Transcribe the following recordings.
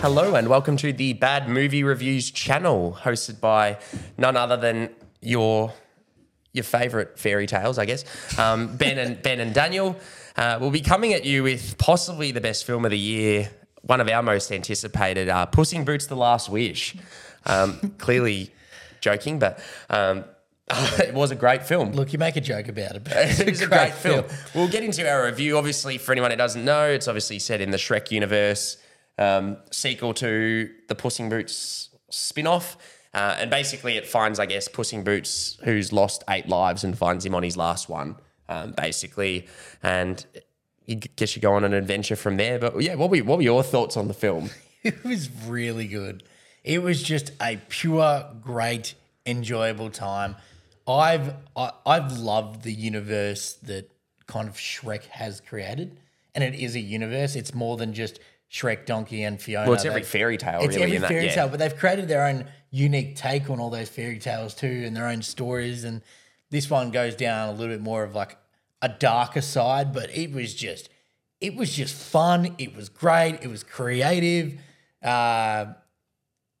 Hello and welcome to the Bad Movie Reviews channel, hosted by none other than your your favourite fairy tales, I guess. Um, ben and Ben and Daniel uh, will be coming at you with possibly the best film of the year, one of our most anticipated, uh, Puss in Boots: The Last Wish. Um, clearly joking, but. Um, it was a great film. Look, you make a joke about it, but It was a great film. We'll get into our review. Obviously, for anyone who doesn't know, it's obviously set in the Shrek universe, um, sequel to the Puss in Boots spin off. Uh, and basically, it finds, I guess, Puss in Boots, who's lost eight lives, and finds him on his last one, um, basically. And you guess you go on an adventure from there. But yeah, what were, what were your thoughts on the film? It was really good. It was just a pure, great, enjoyable time. I've I, I've loved the universe that kind of Shrek has created, and it is a universe. It's more than just Shrek, Donkey, and Fiona. Well, it's every fairy tale, It's really. every in that, fairy yeah. tale, but they've created their own unique take on all those fairy tales too, and their own stories. And this one goes down a little bit more of like a darker side, but it was just, it was just fun. It was great. It was creative. Uh,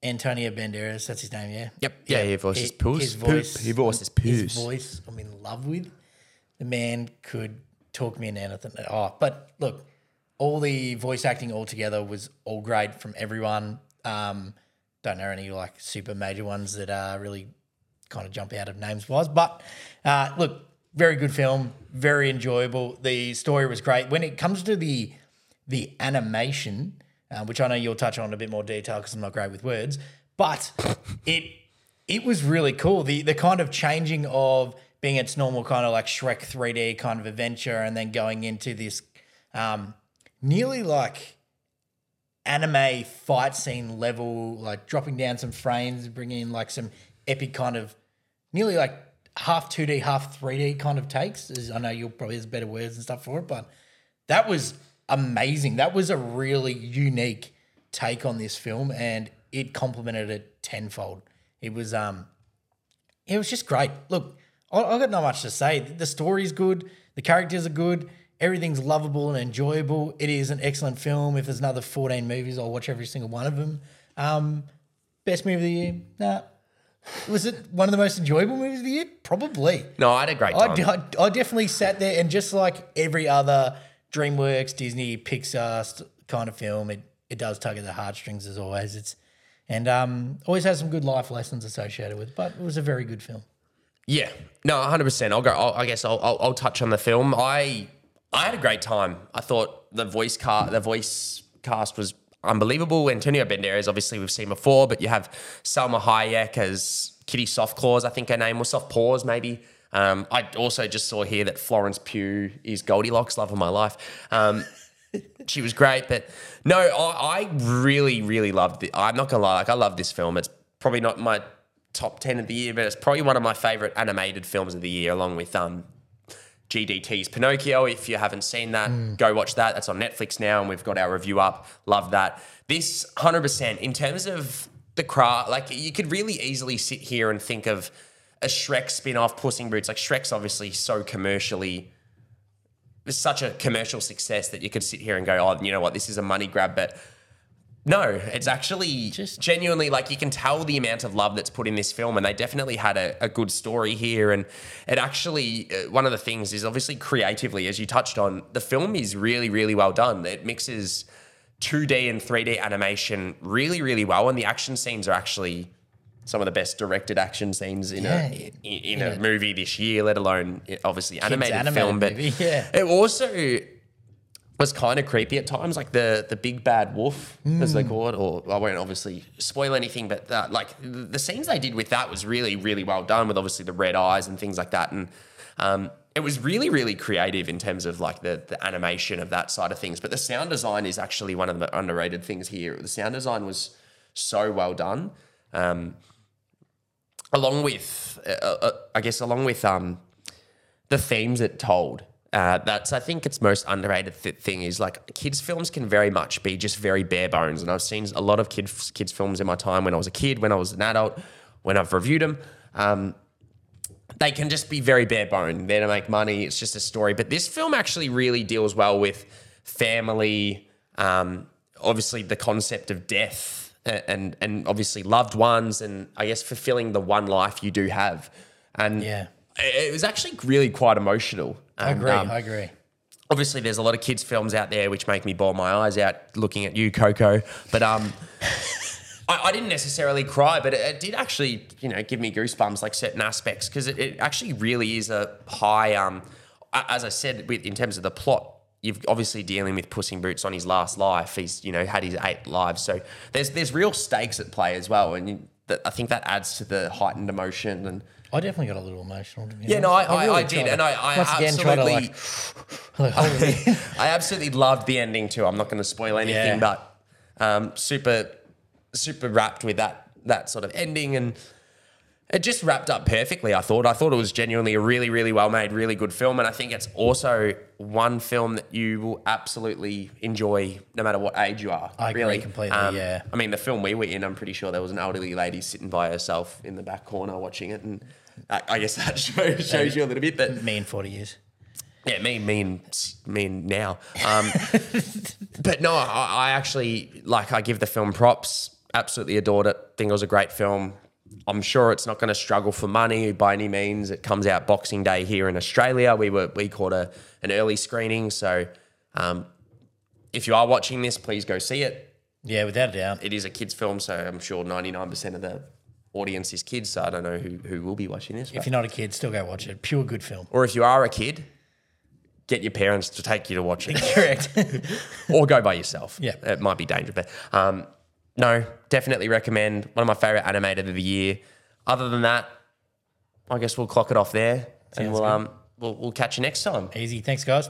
Antonio Banderas, that's his name, yeah. Yep. Yeah, he voices Puss. His voice, he voices His voice, I'm in love with. The man could talk me into anything. Oh, but look, all the voice acting altogether was all great from everyone. Um, don't know any like super major ones that uh, really kind of jump out of names wise, but uh, look, very good film, very enjoyable. The story was great. When it comes to the the animation, uh, which I know you'll touch on in a bit more detail because I'm not great with words, but it it was really cool. The the kind of changing of being its normal kind of like Shrek 3D kind of adventure, and then going into this um, nearly like anime fight scene level, like dropping down some frames, bringing in like some epic kind of nearly like half 2D, half 3D kind of takes. I know you'll probably have better words and stuff for it, but that was amazing. That was a really unique take on this film, and it complemented it tenfold. It was um, it was just great. Look, I, I got not much to say. The story's good, the characters are good, everything's lovable and enjoyable. It is an excellent film. If there's another 14 movies, I'll watch every single one of them. Um, best movie of the year? Nah. Was it one of the most enjoyable movies of the year? Probably. No, I had a great time. I, I definitely sat there and just like every other DreamWorks, Disney, Pixar kind of film, it, it does tug at the heartstrings as always. It's and um, always has some good life lessons associated with. it, But it was a very good film. Yeah, no, hundred percent. I'll go. I'll, I guess I'll, I'll, I'll touch on the film. I I had a great time. I thought the voice cast, the voice cast was unbelievable. Antonio Banderas, obviously we've seen before, but you have Salma Hayek as Kitty Softclaws. I think her name was Soft Paws, maybe. Um, I also just saw here that Florence Pugh is Goldilocks, love of my life. Um, she was great, but no, I, I really, really loved it. I'm not gonna lie, like I love this film. It's probably not my top ten of the year, but it's probably one of my favorite animated films of the year, along with um, GDT's Pinocchio. If you haven't seen that, mm. go watch that. That's on Netflix now, and we've got our review up. Love that. This 100% in terms of the craft, like you could really easily sit here and think of a Shrek spin-off, Puss in Boots. Like Shrek's obviously so commercially it's such a commercial success that you could sit here and go, oh, you know what, this is a money grab. But no, it's actually Just- genuinely like you can tell the amount of love that's put in this film, and they definitely had a, a good story here. And it actually, uh, one of the things is obviously creatively, as you touched on, the film is really, really well done. It mixes 2D and 3D animation really, really well, and the action scenes are actually some of the best directed action scenes in Yeah, a in, in a movie this year, let alone obviously animated, animated film. But yeah. it also was kind of creepy at times, like the the big bad wolf, as they call it. Or I won't obviously spoil anything, but that, like the the scenes they did with that was really really well done, with obviously the red eyes and things like that, and um, it was really really creative in terms of like the the animation of that side of things. But the sound design is actually one of the underrated things here. The sound design was so well done. Um, along with, uh, uh, I guess, along with um, the themes it told. Uh, that's I think its most underrated th- thing is like kids films can very much be just very bare bones, and I've seen a lot of kids kids films in my time when I was a kid, when I was an adult, when I've reviewed them. Um, they can just be very bare bone. They're to make money. It's just a story. But this film actually really deals well with family, um, obviously the concept of death and, and and obviously loved ones and I guess fulfilling the one life you do have. And Yeah. it, it was actually really quite emotional. I agree. um, I agree. obviously there's a lot of kids films out there which make me bawl my eyes out looking at you coco but um I, I didn't necessarily cry but it, it did actually you know give me goosebumps like certain aspects because it, it actually really is a high um as i said with in terms of the plot You've obviously dealing with Puss in Boots on his last life. He's you know had his eight lives, so there's there's real stakes at play as well, and you, that, I think that adds to the heightened emotion and I definitely got a little emotional. To be yeah, no, I. I, really I did, to- and I, I once again try to absolutely, like, like hold it in. I absolutely loved the ending too. I'm not going to spoil anything, Yeah. but um, super, super wrapped with that that sort of ending, and it just wrapped up perfectly. I thought. I thought it was genuinely a really, really well made, really good film, and I think it's also one film that you will absolutely enjoy no matter what age you are. I agree really. completely, yeah. I mean, the film we were in, I'm pretty sure there was an elderly lady sitting by herself in the back corner watching it, and I, I guess that shows, shows you a little bit. But Me in forty years. yeah, me, me, and me and now. Um, but no, I, I actually like. I give the film props. Absolutely adored it. Think it was a great film. I'm sure it's not going to struggle for money by any means. It comes out Boxing Day here in Australia. We were we caught a an early screening, so um, if you are watching this, please go see it. Yeah, without a doubt. It is a kids' film, so I'm sure 99% of the audience is kids. So I don't know who who will be watching this. If you're not a kid, still go watch it. Pure good film. or if you are a kid, get your parents to take you to watch it. Correct. or go by yourself. Yeah. It might be dangerous. But um, no, definitely recommend. One of my favorite animated of the year. Other than that, I guess we'll clock it off there and Sounds we'll good. um we'll, we'll catch you next time. Easy. Thanks, guys.